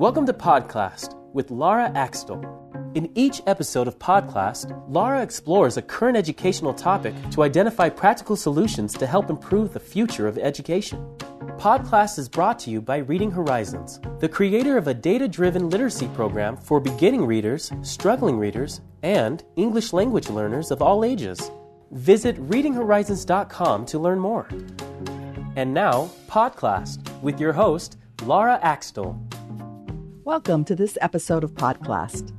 Welcome to Podclass with Lara Axtell. In each episode of Podclass, Lara explores a current educational topic to identify practical solutions to help improve the future of education. Podclass is brought to you by Reading Horizons, the creator of a data driven literacy program for beginning readers, struggling readers, and English language learners of all ages. Visit readinghorizons.com to learn more. And now, Podclass with your host, Laura Axtell. Welcome to this episode of Podclass.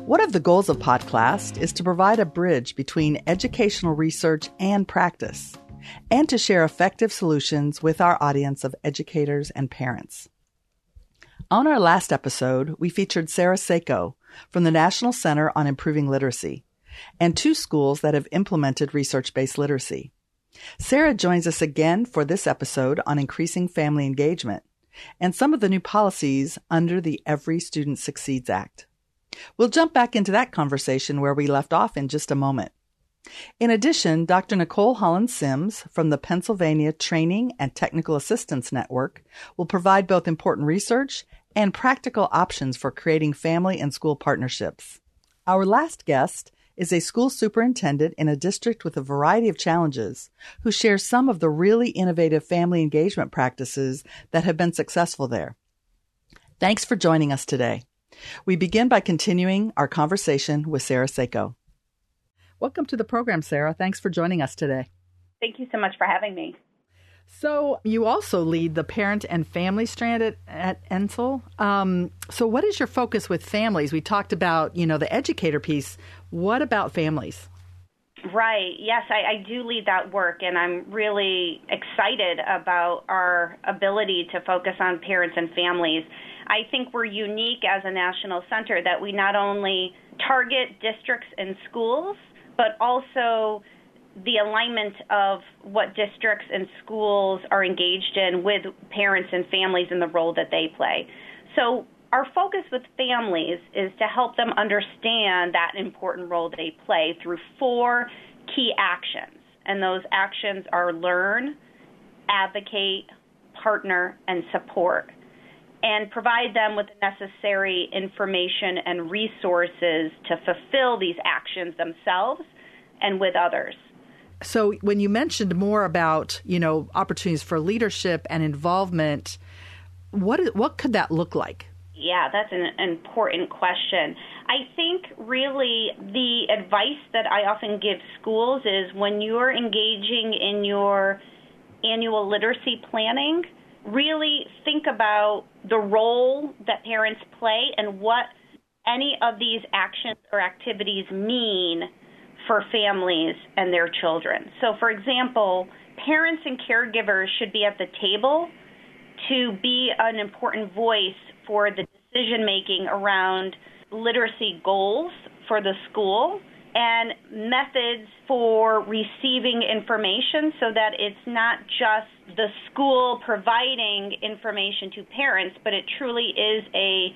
One of the goals of Podclass is to provide a bridge between educational research and practice, and to share effective solutions with our audience of educators and parents. On our last episode, we featured Sarah Sayko from the National Center on Improving Literacy and two schools that have implemented research based literacy. Sarah joins us again for this episode on increasing family engagement and some of the new policies under the Every Student Succeeds Act. We'll jump back into that conversation where we left off in just a moment. In addition, Dr. Nicole Holland Sims from the Pennsylvania Training and Technical Assistance Network will provide both important research and practical options for creating family and school partnerships. Our last guest is a school superintendent in a district with a variety of challenges who shares some of the really innovative family engagement practices that have been successful there. Thanks for joining us today. We begin by continuing our conversation with Sarah Sayko. Welcome to the program, Sarah. Thanks for joining us today. Thank you so much for having me. So, you also lead the parent and family strand at, at NCIL. Um, so, what is your focus with families? We talked about, you know, the educator piece. What about families? Right. Yes, I, I, do lead that work, and I'm really excited about our ability to focus on parents and families. I think we're unique as a national center that we not only target districts and schools, but also the alignment of what districts and schools are engaged in with parents and families and the role that they play. So, our focus with families is to help them understand that important role they play through four key actions. And those actions are learn, advocate, partner, and support. And provide them with the necessary information and resources to fulfill these actions themselves and with others. So when you mentioned more about, you know, opportunities for leadership and involvement, what what could that look like? Yeah, that's an important question. I think really the advice that I often give schools is when you're engaging in your annual literacy planning, really think about the role that parents play and what any of these actions or activities mean for families and their children. So, for example, parents and caregivers should be at the table to be an important voice for the decision making around literacy goals for the school and methods for receiving information so that it's not just the school providing information to parents, but it truly is a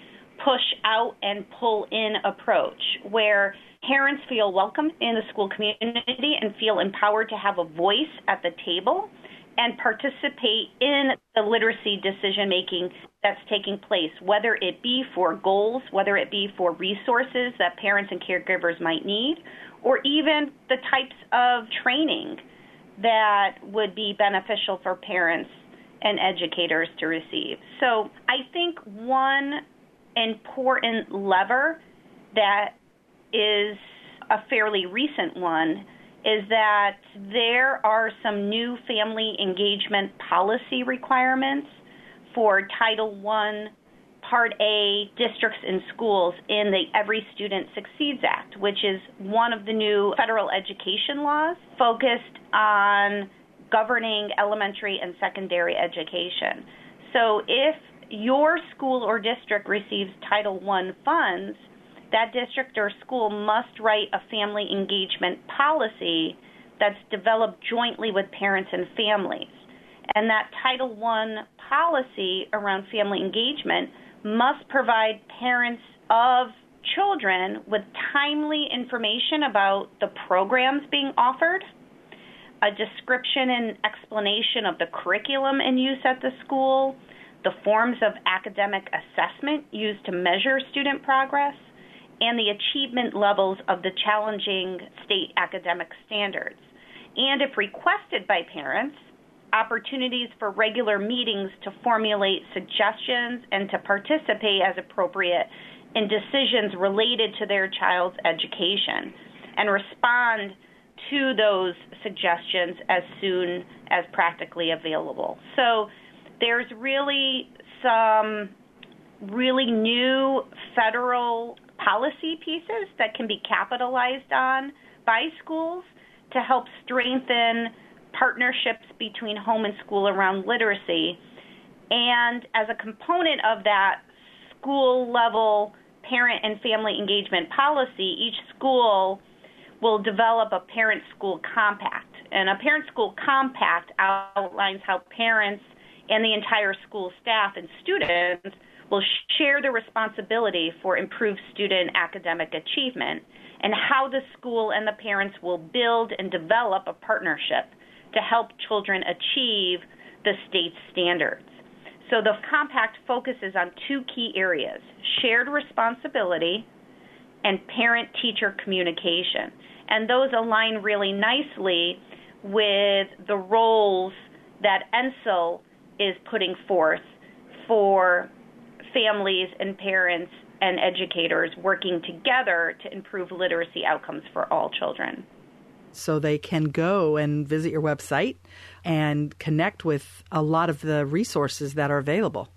push out and pull in approach where parents feel welcome in the school community and feel empowered to have a voice at the table and participate in the literacy decision making that's taking place, whether it be for goals, whether it be for resources that parents and caregivers might need, or even the types of training that would be beneficial for parents and educators to receive. So I think one important lever that is a fairly recent one is that there are some new family engagement policy requirements for Title I, Part A districts and schools in the Every Student Succeeds Act, which is one of the new federal education laws focused on governing elementary and secondary education. So if your school or district receives Title I funds, that district or school must write a family engagement policy that's developed jointly with parents and families. And that Title I policy around family engagement must provide parents of children with timely information about the programs being offered, a description and explanation of the curriculum in use at the school, the forms of academic assessment used to measure student progress, and the achievement levels of the challenging state academic standards. And if requested by parents, opportunities for regular meetings to formulate suggestions and to participate as appropriate in decisions related to their child's education and respond to those suggestions as soon as practically available. So there's really some really new federal policy pieces that can be capitalized on by schools to help strengthen partnerships between home and school around literacy. And as a component of that school level parent and family engagement policy, each school will develop a parent school compact. And a parent school compact outlines how parents and the entire school staff and students will share the responsibility for improved student academic achievement and how the school and the parents will build and develop a partnership to help children achieve the state's standards. So the compact focuses on two key areas shared responsibility and parent teacher communication. And those align really nicely with the roles that NCIL is putting forth for families and parents and educators working together to improve literacy outcomes for all children. So they can go and visit your website and connect with a lot of the resources that are available.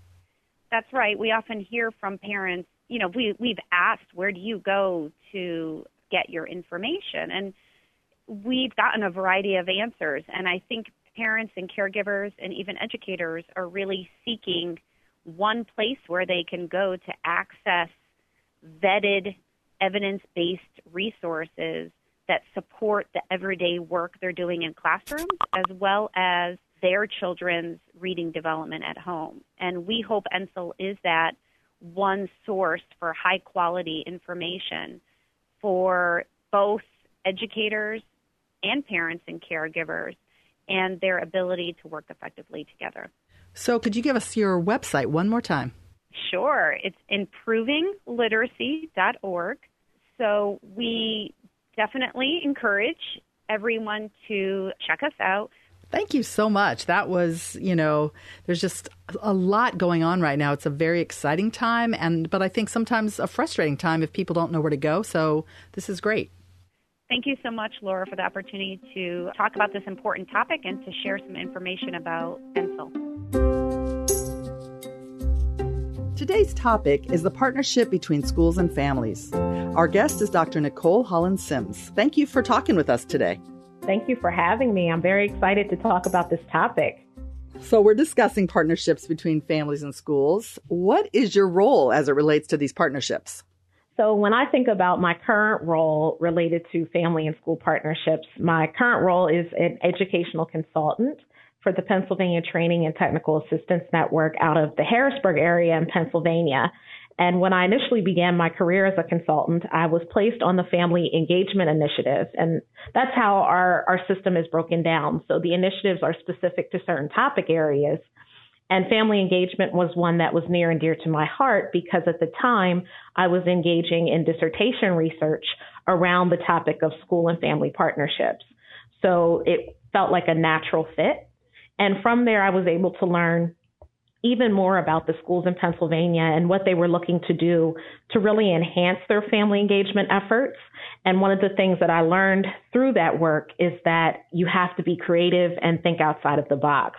That's right. We often hear from parents, you know, we, we've asked, where do you go to get your information? And we've gotten a variety of answers. And I think parents and caregivers and even educators are really seeking one place where they can go to access vetted, evidence based resources that support the everyday work they're doing in classrooms as well as their children's reading development at home. And we hope NCIL is that one source for high quality information for both educators and parents and caregivers and their ability to work effectively together. So, could you give us your website one more time? Sure. It's improvingliteracy.org. So, we definitely encourage everyone to check us out. Thank you so much. That was, you know, there's just a lot going on right now. It's a very exciting time and but I think sometimes a frustrating time if people don't know where to go. So this is great. Thank you so much, Laura, for the opportunity to talk about this important topic and to share some information about NCIL. Today's topic is the partnership between schools and families. Our guest is Dr. Nicole Holland Sims. Thank you for talking with us today. Thank you for having me. I'm very excited to talk about this topic. So, we're discussing partnerships between families and schools. What is your role as it relates to these partnerships? So, when I think about my current role related to family and school partnerships, my current role is an educational consultant for the Pennsylvania Training and Technical Assistance Network out of the Harrisburg area in Pennsylvania. And when I initially began my career as a consultant, I was placed on the Family Engagement Initiative. And that's how our, our system is broken down. So the initiatives are specific to certain topic areas. And family engagement was one that was near and dear to my heart because at the time I was engaging in dissertation research around the topic of school and family partnerships. So it felt like a natural fit. And from there, I was able to learn even more about the schools in Pennsylvania and what they were looking to do to really enhance their family engagement efforts. And one of the things that I learned through that work is that you have to be creative and think outside of the box.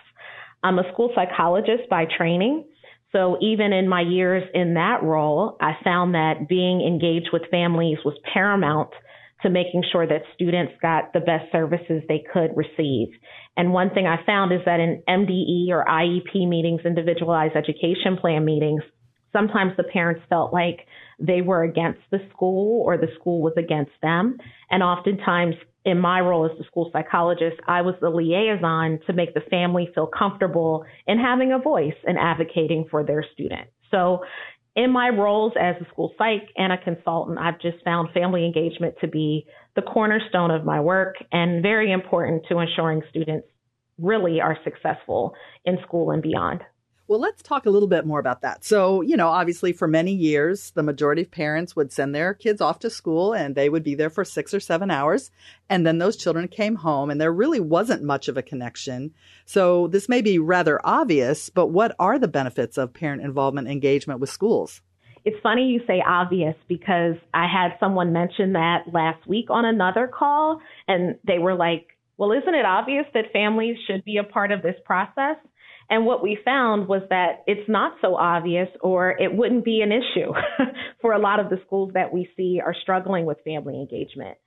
I'm a school psychologist by training. So even in my years in that role, I found that being engaged with families was paramount to making sure that students got the best services they could receive. And one thing I found is that in MDE or IEP meetings, individualized education plan meetings, sometimes the parents felt like they were against the school or the school was against them. And oftentimes, in my role as the school psychologist, I was the liaison to make the family feel comfortable in having a voice and advocating for their student. So in my roles as a school psych and a consultant, I've just found family engagement to be the cornerstone of my work and very important to ensuring students really are successful in school and beyond. Well, let's talk a little bit more about that. So, you know, obviously for many years, the majority of parents would send their kids off to school and they would be there for six or seven hours. And then those children came home and there really wasn't much of a connection. So this may be rather obvious, but what are the benefits of parent involvement engagement with schools? It's funny you say obvious because I had someone mention that last week on another call and they were like, well, isn't it obvious that families should be a part of this process? And what we found was that it's not so obvious or it wouldn't be an issue for a lot of the schools that we see are struggling with family engagement.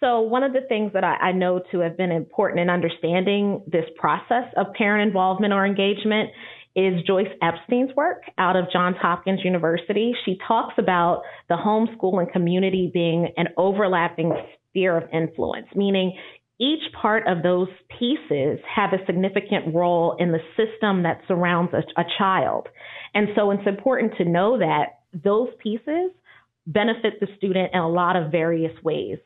So, one of the things that I, I, know to have been important in understanding this process of parent involvement or engagement is Joyce Epstein's work out of Johns Hopkins University. She talks about the homeschool and community being an overlapping sphere of influence, meaning each part of those pieces have a significant role in the system that surrounds a, a, child. And so it's important to know that those pieces benefit the student in a lot of various ways.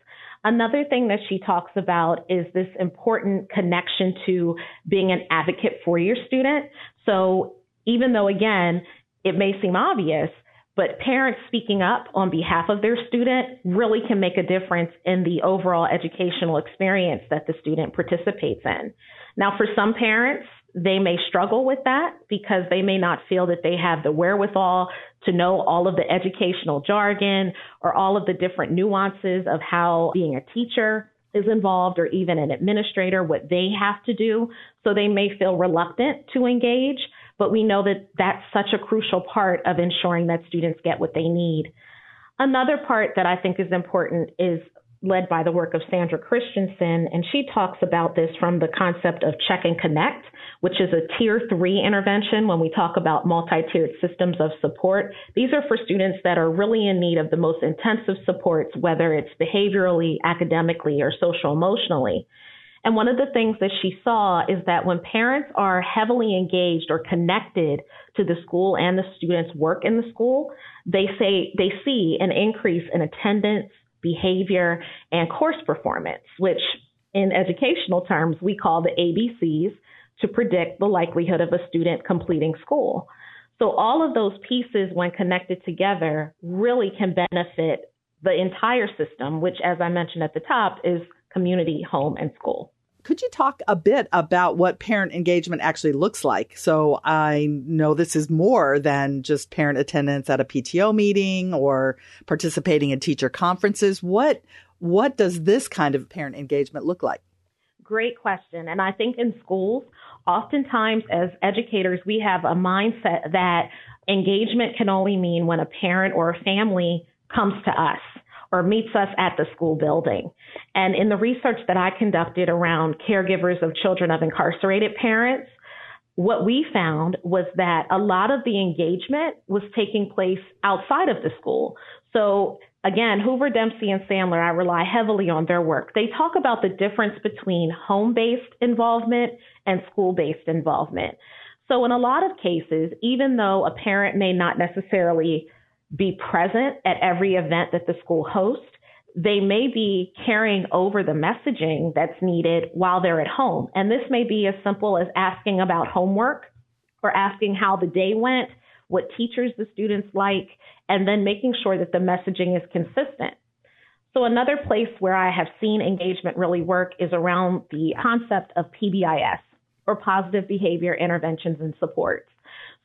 Another thing that she talks about is this important connection to being an advocate for your student. So even though, again, it may seem obvious, but parents speaking up on behalf of their student really can make a difference in the overall educational experience that the student participates in. Now, for some parents, they may struggle with that because they may not feel that they have the wherewithal to know all of the educational jargon or all of the different nuances of how being a teacher is involved or even an administrator, what they have to do. So they may feel reluctant to engage but we know that that's such a crucial part of ensuring that students get what they need. Another part that I think is important is led by the work of Sandra Christenson, and she talks about this from the concept of check and connect, which is a tier three intervention when we talk about multi tiered systems of support. These are for students that are really in need of the most intensive supports, whether it's behaviorally, academically, or social emotionally. And one of the things that she saw is that when parents are heavily engaged or connected to the school and the students' work in the school, they say they see an increase in attendance, behavior, and course performance, which in educational terms we call the ABCs to predict the likelihood of a student completing school. So all of those pieces, when connected together, really can benefit the entire system, which, as I mentioned at the top, is community, home, and school. Could you talk a bit about what parent engagement actually looks like? So I know this is more than just parent attendance at a PTO meeting or participating in teacher conferences. What what does this kind of parent engagement look like? Great question. And I think in schools, oftentimes as educators, we have a mindset that engagement can only mean when a parent or a family comes to us or meets us at the school building. And in the research that I conducted around caregivers of children of incarcerated parents, what we found was that a lot of the engagement was taking place outside of the school. So again, Hoover, Dempsey, and Sandler, I rely heavily on their work. They talk about the difference between home based involvement and school based involvement. So, in a lot of cases, even though a parent may not necessarily be present at every event that the school hosts. They may be carrying over the messaging that's needed while they're at home. And this may be as simple as asking about homework or asking how the day went, what teachers the students like, and then making sure that the messaging is consistent. So, another place where I have seen engagement really work is around the concept of PBIS or positive behavior interventions and supports.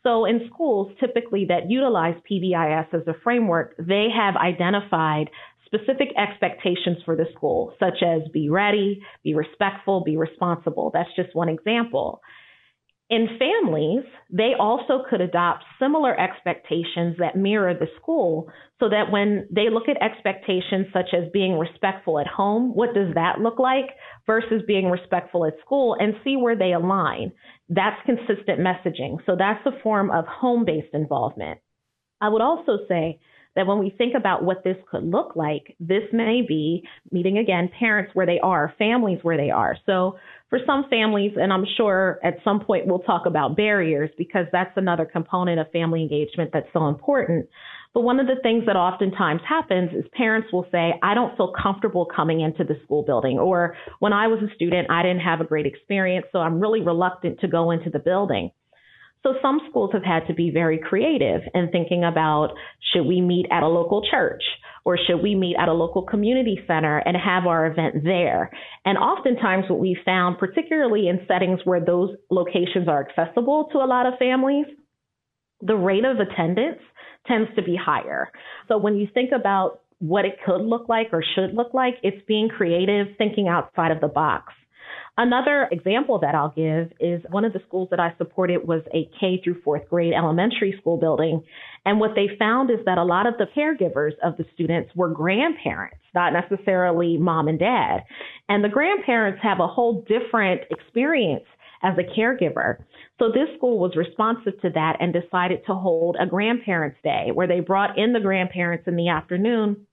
So in schools, typically that utilize PBIS as a framework, they have identified specific expectations for the school, such as be ready, be respectful, be responsible. That's just one example. In families, they also could adopt similar expectations that mirror the school so that when they look at expectations such as being respectful at home, what does that look like versus being respectful at school and see where they align. That's consistent messaging. So that's a form of home based involvement. I would also say that when we think about what this could look like, this may be meeting again parents where they are, families where they are. So for some families, and I'm sure at some point we'll talk about barriers because that's another component of family engagement that's so important. But one of the things that oftentimes happens is parents will say, I don't feel comfortable coming into the school building. Or when I was a student, I didn't have a great experience, so I'm really reluctant to go into the building. So some schools have had to be very creative in thinking about should we meet at a local church or should we meet at a local community center and have our event there? And oftentimes what we found, particularly in settings where those locations are accessible to a lot of families, the rate of attendance tends to be higher. So when you think about what it could look like or should look like, it's being creative, thinking outside of the box. Another example that I'll give is one of the schools that I supported was a K through fourth grade elementary school building. And what they found is that a lot of the caregivers of the students were grandparents, not necessarily mom and dad. And the grandparents have a whole different experience as a caregiver. So this school was responsive to that and decided to hold a grandparents day where they brought in the grandparents in the afternoon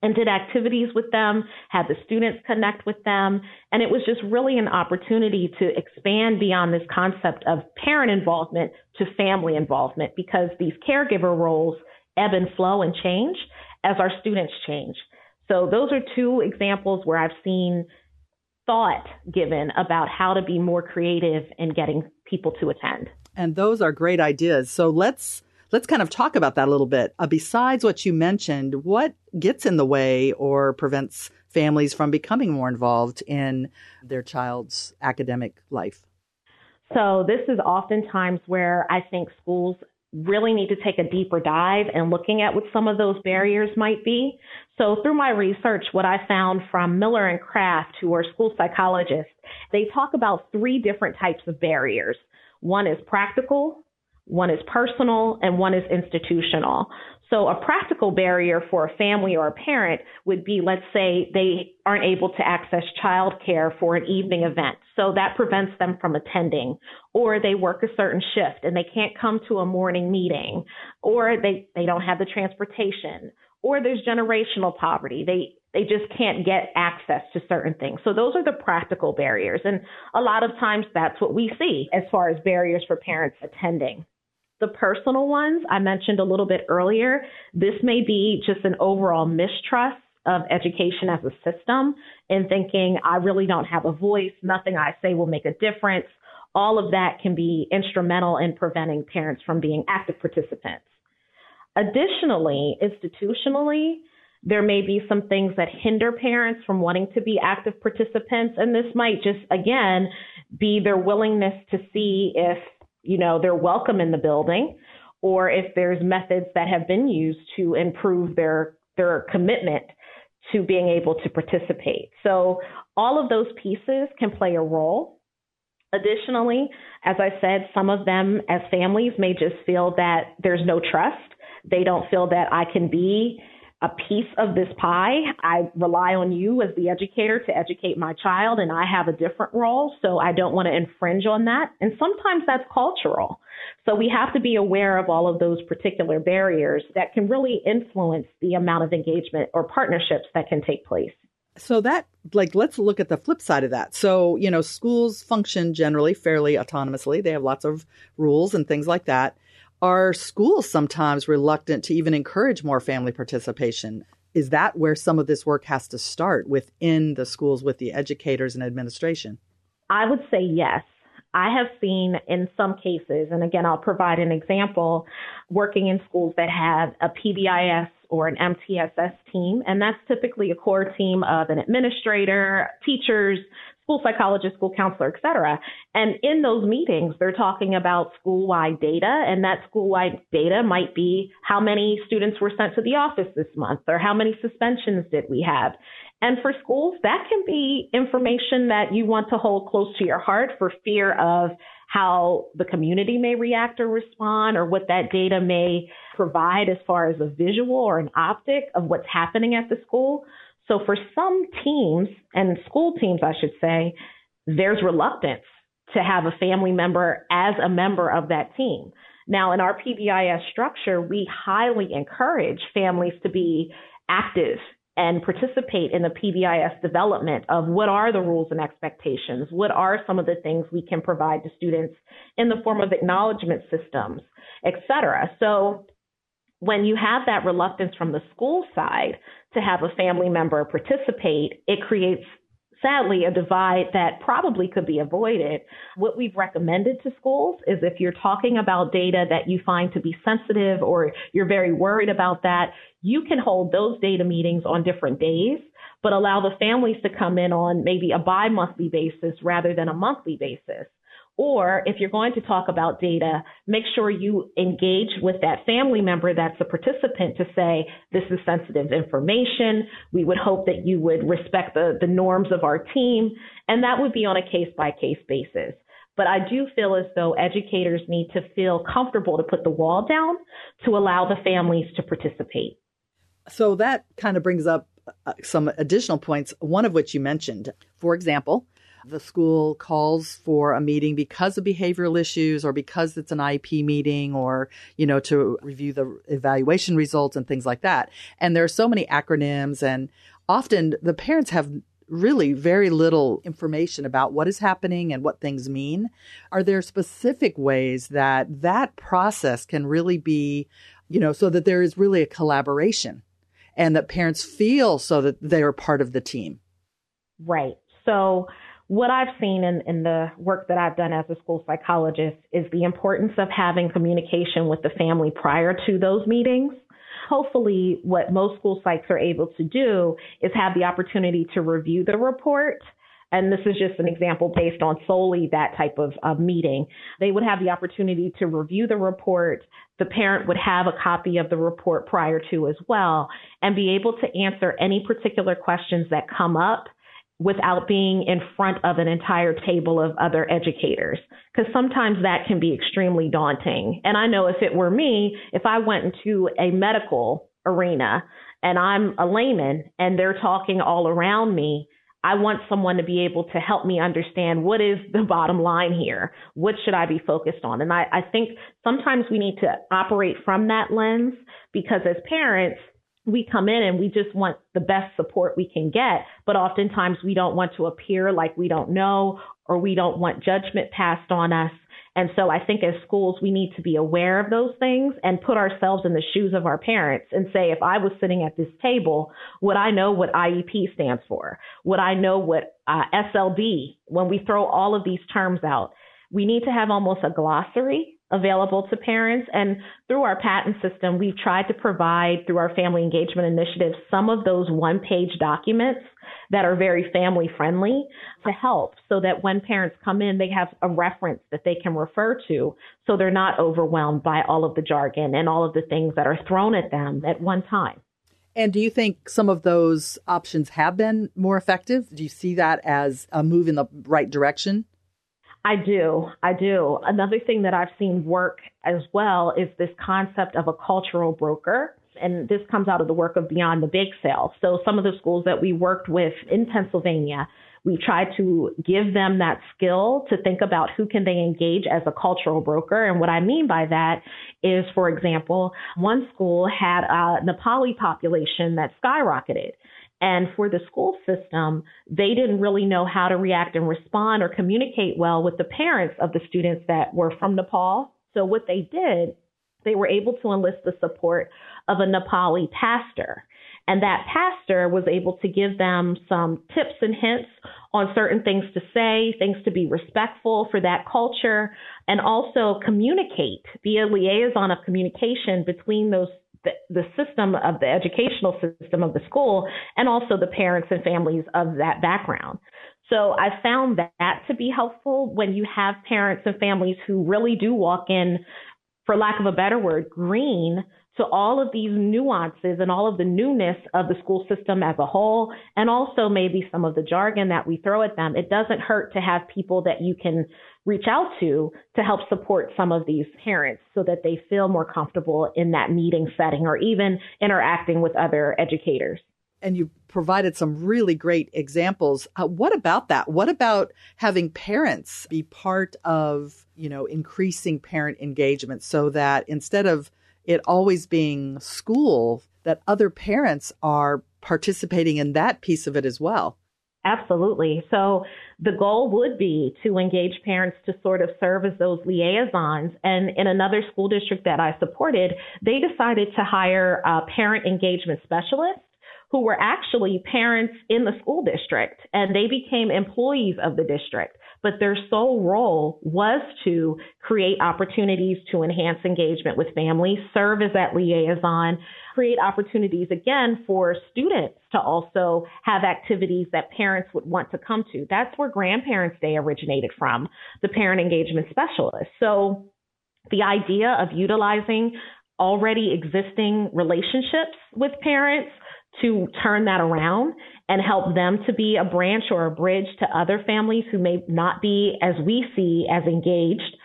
and did activities with them, had the students connect with them. And it was just really an opportunity to expand beyond this concept of parent involvement to family involvement because these caregiver roles ebb and flow and change as our students change. So those are two examples where I've seen thought given about how to be more creative in getting people to attend. And those are great ideas. So let's let's kind of talk about that a little bit. Uh, besides what you mentioned, what gets in the way or prevents families from becoming more involved in their child's academic life? So, this is oftentimes where I think schools really need to take a deeper dive and looking at what some of those barriers might be. So through my research, what I found from Miller and Kraft, who are school psychologists, they talk about three different types of barriers. One is practical, one is personal, and one is institutional. So a practical barrier for a family or a parent would be, let's say they aren't able to access childcare for an evening event. So that prevents them from attending. Or they work a certain shift and they can't come to a morning meeting. Or they, they don't have the transportation. Or there's generational poverty. They, they just can't get access to certain things. So those are the practical barriers. And a lot of times that's what we see as far as barriers for parents attending. The personal ones I mentioned a little bit earlier, this may be just an overall mistrust of education as a system and thinking, I really don't have a voice, nothing I say will make a difference. All of that can be instrumental in preventing parents from being active participants. Additionally, institutionally, there may be some things that hinder parents from wanting to be active participants, and this might just, again, be their willingness to see if you know, they're welcome in the building or if there's methods that have been used to improve their their commitment to being able to participate. So all of those pieces can play a role. Additionally, as I said, some of them as families may just feel that there's no trust. They don't feel that I can be a piece of this pie. I rely on you as the educator to educate my child, and I have a different role, so I don't want to infringe on that. And sometimes that's cultural. So we have to be aware of all of those particular barriers that can really influence the amount of engagement or partnerships that can take place. So that like let's look at the flip side of that. So, you know, schools function generally fairly autonomously. They have lots of rules and things like that. Are schools sometimes reluctant to even encourage more family participation? Is that where some of this work has to start within the schools with the educators and administration? I would say yes. I have seen in some cases, and again, I'll provide an example, working in schools that have a PBIS or an MTSS team, and that's typically a core team of an administrator, teachers, school psychologist, school counselor, et cetera. And in those meetings, they're talking about school-wide data, and that school-wide data might be how many students were sent to the office this month, or how many suspensions did we have. And for schools, that can be information that you want to hold close to your heart for fear of how the community may react or respond, or what that data may provide as far as a visual or an optic of what's happening at the school. So for some teams and school teams, I should say, there's reluctance to have a family member as a member of that team. Now, in our PBIS structure, we highly encourage families to be active and participate in the PBIS development of what are the rules and expectations, what are some of the things we can provide to students in the form of acknowledgement systems, et cetera. So when you have that reluctance from the school side to have a family member participate, it creates sadly a divide that probably could be avoided. What we've recommended to schools is if you're talking about data that you find to be sensitive or you're very worried about that, you can hold those data meetings on different days, but allow the families to come in on maybe a bi monthly basis rather than a monthly basis. Or if you're going to talk about data, make sure you engage with that family member that's a participant to say, this is sensitive information. We would hope that you would respect the, the norms of our team. And that would be on a case by case basis. But I do feel as though educators need to feel comfortable to put the wall down to allow the families to participate. So that kind of brings up uh, some additional points, one of which you mentioned. For example, the school calls for a meeting because of behavioral issues or because it's an IEP meeting or, you know, to review the evaluation results and things like that. And there are so many acronyms and often the parents have really very little information about what is happening and what things mean. Are there specific ways that that process can really be, you know, so that there is really a collaboration and that parents feel so that they are part of the team? Right. So what I've seen in, in the work that I've done as a school psychologist is the importance of having communication with the family prior to those meetings. Hopefully, what most school psychs are able to do is have the opportunity to review the report. And this is just an example based on solely that type of, of meeting. They would have the opportunity to review the report. The parent would have a copy of the report prior to as well and be able to answer any particular questions that come up without being in front of an entire table of other educators. Because sometimes that can be extremely daunting. And I know if it were me, if I went into a medical arena and I'm a layman and they're talking all around me, I want someone to be able to help me understand what is the bottom line here. What should I be focused on? And I, I think sometimes we need to operate from that lens because as parents, we come in and we just want the best support we can get, but oftentimes we don't want to appear like we don't know or we don't want judgment passed on us. And so I think as schools, we need to be aware of those things and put ourselves in the shoes of our parents and say, if I was sitting at this table, would I know what IEP stands for? Would I know what uh, SLD, when we throw all of these terms out? We need to have almost a glossary available to parents. And through our PaTTAN system, we've tried to provide through our family engagement initiative some of those one page documents that are very family friendly to help so that when parents come in, they have a reference that they can refer to so they're not overwhelmed by all of the jargon and all of the things that are thrown at them at one time. And do you think some of those options have been more effective? Do you see that as a move in the right direction? I do. I do. Another thing that I've seen work as well is this concept of a cultural broker. And this comes out of the work of Beyond the Bake Sale. So some of the schools that we worked with in Pennsylvania, we tried to give them that skill to think about who can they engage as a cultural broker. And what I mean by that is, for example, one school had a Nepali population that skyrocketed. And for the school system, they didn't really know how to react and respond or communicate well with the parents of the students that were from Nepal. So what they did, they were able to enlist the support of a Nepali pastor. And that pastor was able to give them some tips and hints on certain things to say, things to be respectful for that culture, and also communicate, be a liaison of communication between those the, the system of the educational system of the school and also the parents and families of that background. So I found that to be helpful when you have parents and families who really do walk in, for lack of a better word, green to all of these nuances and all of the newness of the school system as a whole, and also maybe some of the jargon that we throw at them. It doesn't hurt to have people that you can reach out to to help support some of these parents so that they feel more comfortable in that meeting setting or even interacting with other educators. And you provided some really great examples. Uh, what about that? What about having parents be part of, you know, increasing parent engagement so that instead of it always being school, that other parents are participating in that piece of it as well. Absolutely. So the goal would be to engage parents to sort of serve as those liaisons. And in another school district that I supported, they decided to hire a parent engagement specialist who were actually parents in the school district and they became employees of the district. But their sole role was to create opportunities to enhance engagement with families, serve as that liaison, create opportunities again for students to also have activities that parents would want to come to. That's where Grandparents Day originated from, the parent engagement specialist. So the idea of utilizing already existing relationships with parents to turn that around and help them to be a branch or a bridge to other families who may not be, as we see, as engaged.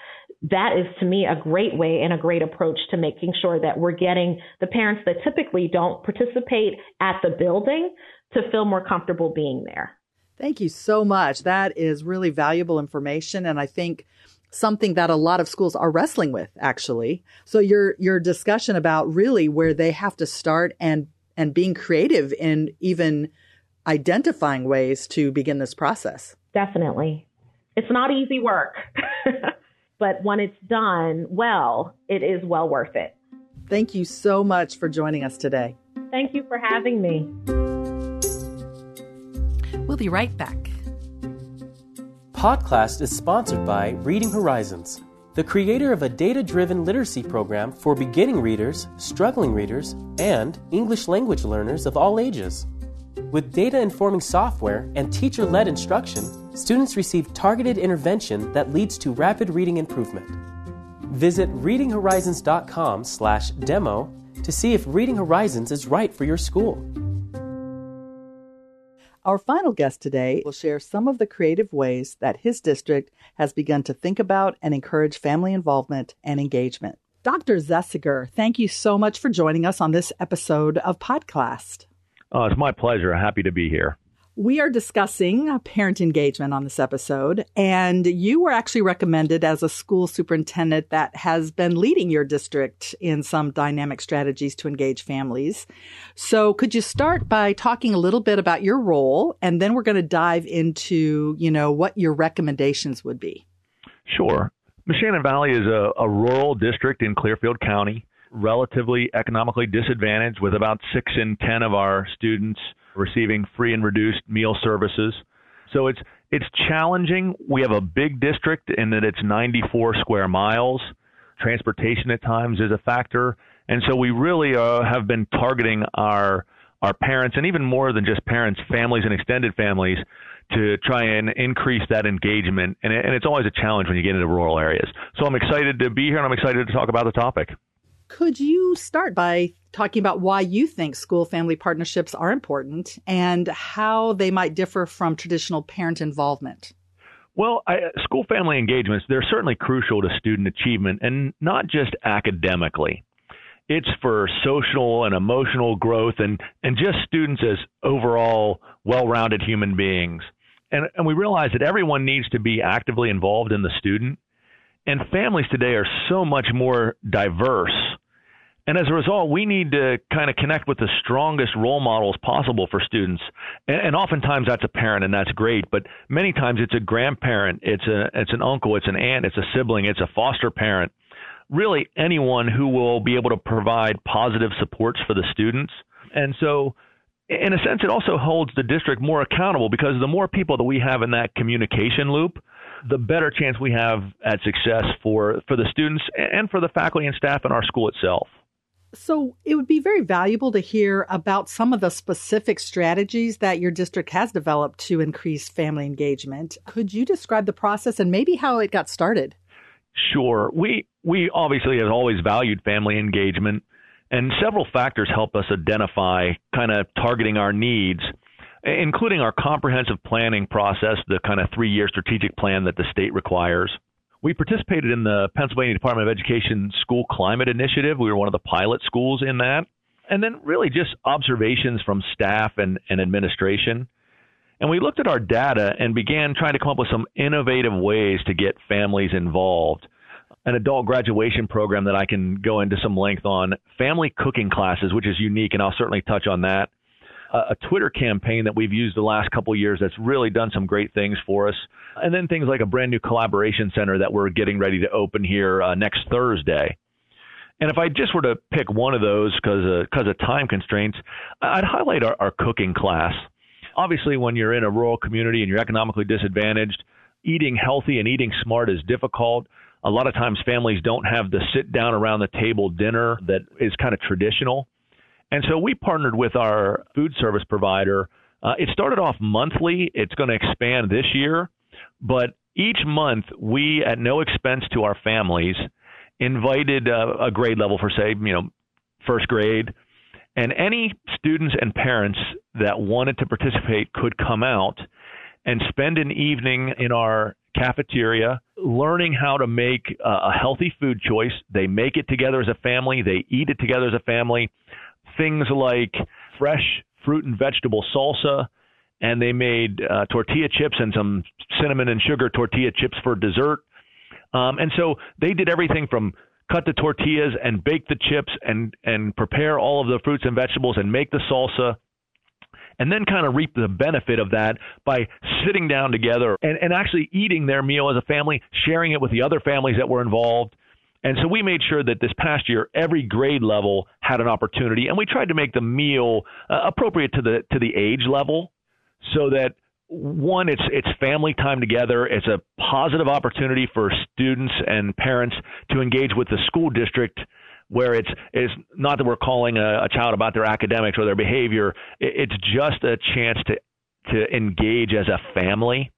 That is to me a great way and a great approach to making sure that we're getting the parents that typically don't participate at the building to feel more comfortable being there. Thank you so much. That is really valuable information. And I think something that a lot of schools are wrestling with actually. So your your discussion about really where they have to start and and being creative in even identifying ways to begin this process. Definitely. It's not easy work. but when it's done well, it is well worth it. Thank you so much for joining us today. Thank you for having me. We'll be right back. Podcast is sponsored by Reading Horizons, the creator of a data driven literacy program for beginning readers, struggling readers, and English language learners of all ages. With data informing software and teacher led instruction, students receive targeted intervention that leads to rapid reading improvement. Visit readinghorizons.com/demo to see if Reading Horizons is right for your school. Our final guest today will share some of the creative ways that his district has begun to think about and encourage family involvement and engagement. Dr. Zesiger, thank you so much for joining us on this episode of Podcast. Oh, it's my pleasure. Happy to be here. We are discussing parent engagement on this episode, and you were actually recommended as a school superintendent that has been leading your district in some dynamic strategies to engage families. So, could you start by talking a little bit about your role, and then we're going to dive into, you know, what your recommendations would be? Sure. Moshannon Valley is a, a rural district in Clearfield County, relatively economically disadvantaged, with about six in ten of our students receiving free and reduced meal services. So it's it's challenging. We have a big district in that it's 94 square miles. Transportation at times is a factor, and so we really uh, have been targeting our our parents and even more than just parents, families and extended families to try and increase that engagement. And, and it's always a challenge when you get into rural areas. So I'm excited to be here and I'm excited to talk about the topic. Could you start by talking about why you think school family partnerships are important and how they might differ from traditional parent involvement? Well, I, uh, school family engagements, they're certainly crucial to student achievement and not just academically. It's for social and emotional growth and, and just students as overall well rounded human beings. And, and we realize that everyone needs to be actively involved in the student. And families today are so much more diverse and as a result, we need to kind of connect with the strongest role models possible for students. And, and, oftentimes that's a parent, and that's great. But many times it's a grandparent, it's a it's an uncle, it's an aunt, it's a sibling, it's a foster parent. Really, anyone who will be able to provide positive supports for the students. And so, in a sense, it also holds the district more accountable because the more people that we have in that communication loop, the better chance we have at success for for the students and for the faculty and staff in our school itself. So it would be very valuable to hear about some of the specific strategies that your district has developed to increase family engagement. Could you describe the process and maybe how it got started? Sure. We we obviously have always valued family engagement and several factors help us identify kind of targeting our needs including our comprehensive planning process, the kind of 3-year strategic plan that the state requires we participated in the Pennsylvania Department of Education School Climate Initiative. We were one of the pilot schools in that. And then really just observations from staff and, and administration. And we looked at our data and began trying to come up with some innovative ways to get families involved. An adult graduation program that I can go into some length on, family cooking classes, which is unique, and I'll certainly touch on that a Twitter campaign that we've used the last couple years that's really done some great things for us. And then things like a brand new collaboration center that we're getting ready to open here uh, next Thursday. And if I just were to pick one of those because because of time constraints, I'd highlight our, our cooking class. Obviously, when you're in a rural community and you're economically disadvantaged, eating healthy and eating smart is difficult. A lot of times, families don't have the sit down around the table dinner that is kind of traditional. And so we partnered with our food service provider. Uh, it started off monthly. It's going to expand this year, but each month we, at no expense to our families, invited uh, a grade level for say, you know, first grade, and any students and parents that wanted to participate could come out and spend an evening in our cafeteria learning how to make a healthy food choice. They make it together as a family, they eat it together as a family. Things like fresh fruit and vegetable salsa, and they made uh, tortilla chips and some cinnamon and sugar tortilla chips for dessert. Um, and so they did everything from cut the tortillas and bake the chips and and prepare all of the fruits and vegetables and make the salsa and then kind of reap the benefit of that by sitting down together and, and actually eating their meal as a family, sharing it with the other families that were involved. And so we made sure that this past year every grade level had an opportunity, and we tried to make the meal uh, appropriate to the to the age level, so that one, it's it's family time together. It's a positive opportunity for students and parents to engage with the school district where it's it's not that we're calling a, a child about their academics or their behavior. It's just a chance to to engage as a family.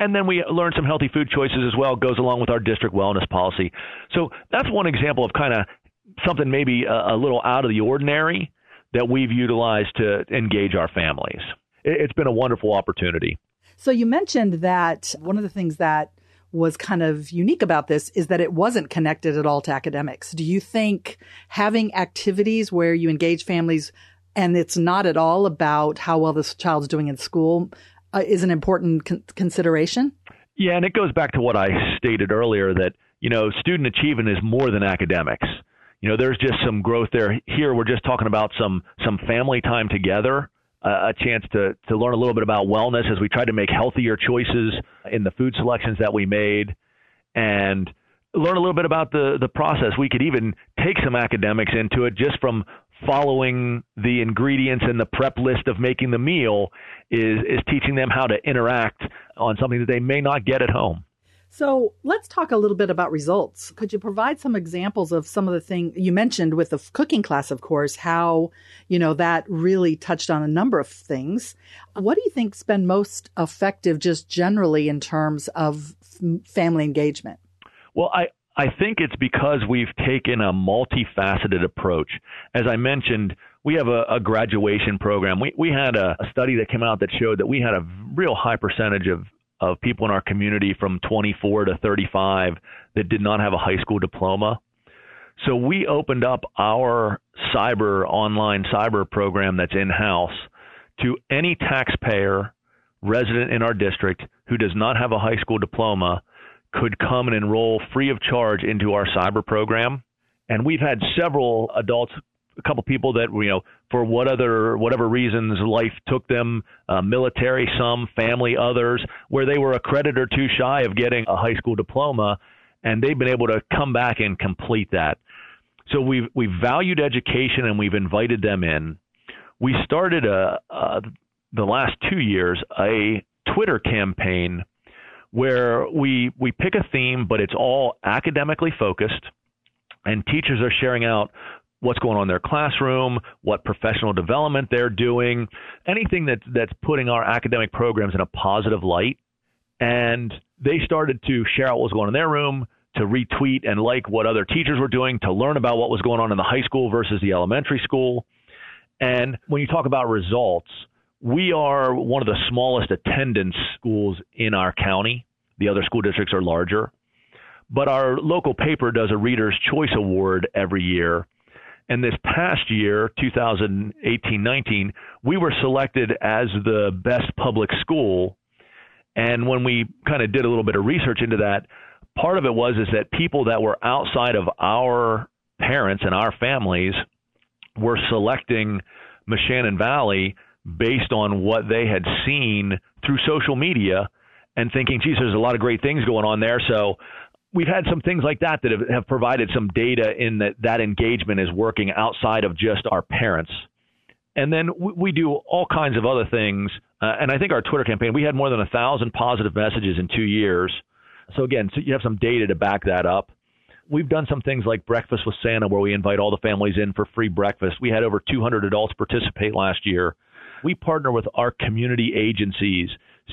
And then we learn some healthy food choices as well. Goes along with our district wellness policy. So that's one example of kind of something maybe a, a little out of the ordinary that we've utilized to engage our families. It, it's been a wonderful opportunity. So you mentioned that one of the things that was kind of unique about this is that it wasn't connected at all to academics. Do you think having activities where you engage families and it's not at all about how well this child's doing in school uh, is an important con- consideration? Yeah, and it goes back to what I stated earlier that, you know, student achievement is more than academics. You know, there's just some growth there. Here, we're just talking about some some family time together a chance to to learn a little bit about wellness as we try to make healthier choices in the food selections that we made, and learn a little bit about the the process. We could even take some academics into it just from following the ingredients and the prep list of making the meal is is teaching them how to interact on something that they may not get at home. So let's talk a little bit about results. Could you provide some examples of some of the things you mentioned with the cooking class, of course, how, you know, that really touched on a number of things. What do you think's been most effective just generally in terms of family engagement? Well, I, I think it's because we've taken a multifaceted approach. As I mentioned, we have a, a graduation program. We, we had a, a study that came out that showed that we had a real high percentage of of people in our community from 24 to 35 that did not have a high school diploma. So we opened up our cyber online cyber program that's in house to any taxpayer resident in our district who does not have a high school diploma could come and enroll free of charge into our cyber program. And we've had several adults a couple people that you know for what other whatever reasons life took them uh, military some family others where they were a credit or two shy of getting a high school diploma and they've been able to come back and complete that so we've we've valued education and we've invited them in we started a, a the last two years a twitter campaign where we we pick a theme but it's all academically focused and teachers are sharing out what's going on in their classroom, what professional development they're doing, anything that, that's putting our academic programs in a positive light. And they started to share out what was going on in their room, to retweet and like what other teachers were doing, to learn about what was going on in the high school versus the elementary school. And when you talk about results, we are one of the smallest attendance schools in our county. The other school districts are larger. But our local paper does a Reader's Choice Award every year and this past year, 2018 19, we were selected as the best public school. And when we kind of did a little bit of research into that, part of it was is that people that were outside of our parents and our families were selecting Moshannon Valley based on what they had seen through social media and thinking, geez, there's a lot of great things going on there. So we've had some things like that that have, have provided some data in that that engagement is working outside of just our parents. And then we, we do all kinds of other things. Uh, and I think our Twitter campaign, we had more than a thousand positive messages in two years. So again, so you have some data to back that up. We've done some things like Breakfast with Santa, where we invite all the families in for free breakfast. We had over 200 adults participate last year. We partner with our community agencies,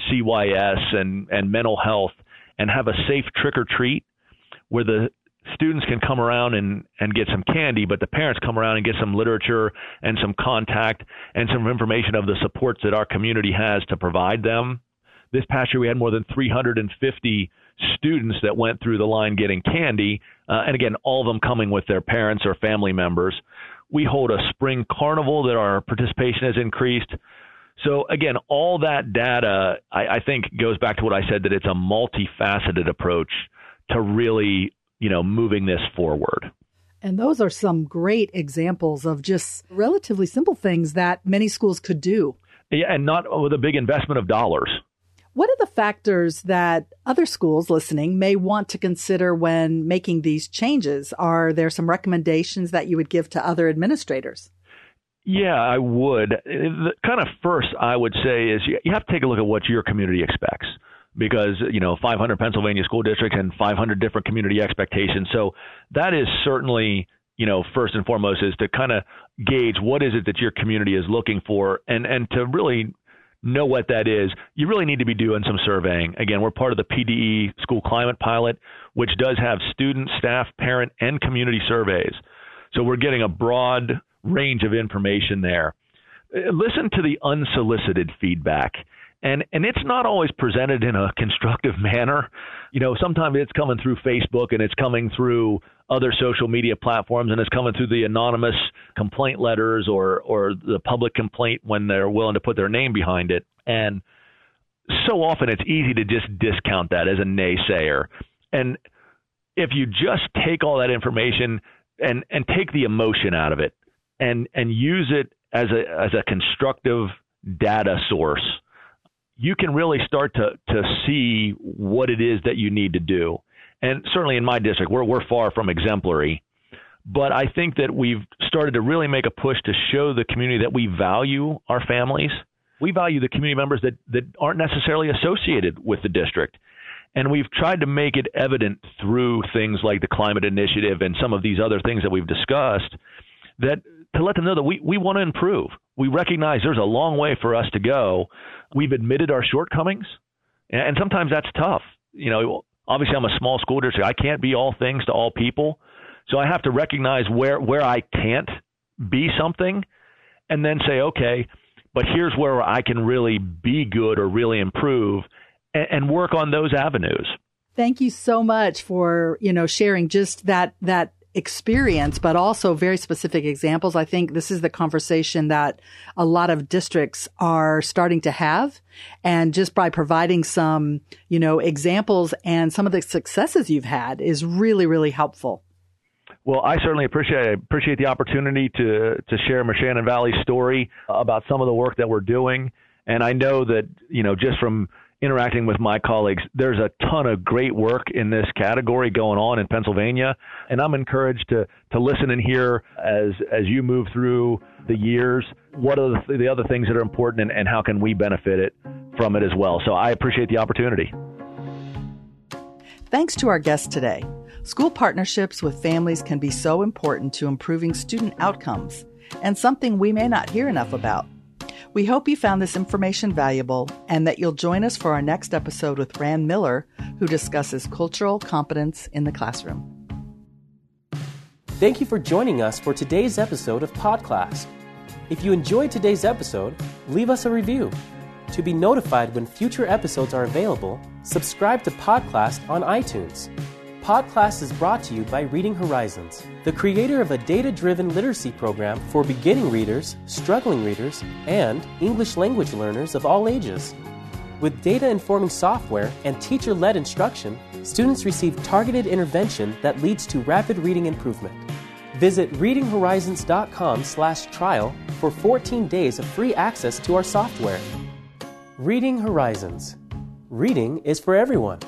CYS and, and mental health, and have a safe trick or treat where the students can come around and, and get some candy, but the parents come around and get some literature and some contact and some information of the supports that our community has to provide them. This past year, we had more than 350 students that went through the line getting candy, uh, and again, all of them coming with their parents or family members. We hold a spring carnival that our participation has increased. So again, all that data, I, I think, goes back to what I said that it's a multifaceted approach to really, you know, moving this forward. And those are some great examples of just relatively simple things that many schools could do. Yeah, and not with a big investment of dollars. What are the factors that other schools listening may want to consider when making these changes? Are there some recommendations that you would give to other administrators? Yeah, I would. The kind of first I would say is you have to take a look at what your community expects because you know 500 Pennsylvania school districts and 500 different community expectations. So that is certainly you know first and foremost is to kind of gauge what is it that your community is looking for and and to really know what that is, you really need to be doing some surveying. Again, we're part of the PDE school climate pilot, which does have student, staff, parent, and community surveys. So we're getting a broad range of information there. Uh, listen to the unsolicited feedback and and it's not always presented in a constructive manner. You know, sometimes it's coming through Facebook and it's coming through other social media platforms and it's coming through the anonymous complaint letters or or the public complaint when they're willing to put their name behind it. And so often it's easy to just discount that as a naysayer. And if you just take all that information and and take the emotion out of it and and use it as a as a constructive data source you can really start to to see what it is that you need to do. And certainly in my district, we're we're far from exemplary, but I think that we've started to really make a push to show the community that we value our families. We value the community members that that aren't necessarily associated with the district. And we've tried to make it evident through things like the climate initiative and some of these other things that we've discussed that to let them know that we, we want to improve. We recognize there's a long way for us to go. We've admitted our shortcomings, and sometimes that's tough. You know, obviously I'm a small school district. I can't be all things to all people. So I have to recognize where where I can't be something and then say, okay, but here's where I can really be good or really improve and, and work on those avenues. Thank you so much for, you know, sharing just that that experience, but also very specific examples. I think this is the conversation that a lot of districts are starting to have. And just by providing some, you know, examples and some of the successes you've had is really, really helpful. Well, I certainly appreciate I appreciate the opportunity to to share Moshannon Valley's story about some of the work that we're doing. And I know that, you know, just from interacting with my colleagues, there's a ton of great work in this category going on in Pennsylvania, and I'm encouraged to to listen and hear as as you move through the years. What are the, the other things that are important, and, and how can we benefit it from it as well? So I appreciate the opportunity. Thanks to our guest today. School partnerships with families can be so important to improving student outcomes, and something we may not hear enough about. We hope you found this information valuable and that you'll join us for our next episode with Rann Miller, who discusses cultural competence in the classroom. Thank you for joining us for today's episode of Podclass. If you enjoyed today's episode, leave us a review. To be notified when future episodes are available, subscribe to Podclass on iTunes. Podclass is brought to you by Reading Horizons, the creator of a data driven literacy program for beginning readers, struggling readers, and English language learners of all ages. With data informing software and teacher led instruction, students receive targeted intervention that leads to rapid reading improvement. Visit readinghorizons.com/trial for 14 days of free access to our software. Reading Horizons. Reading is for everyone.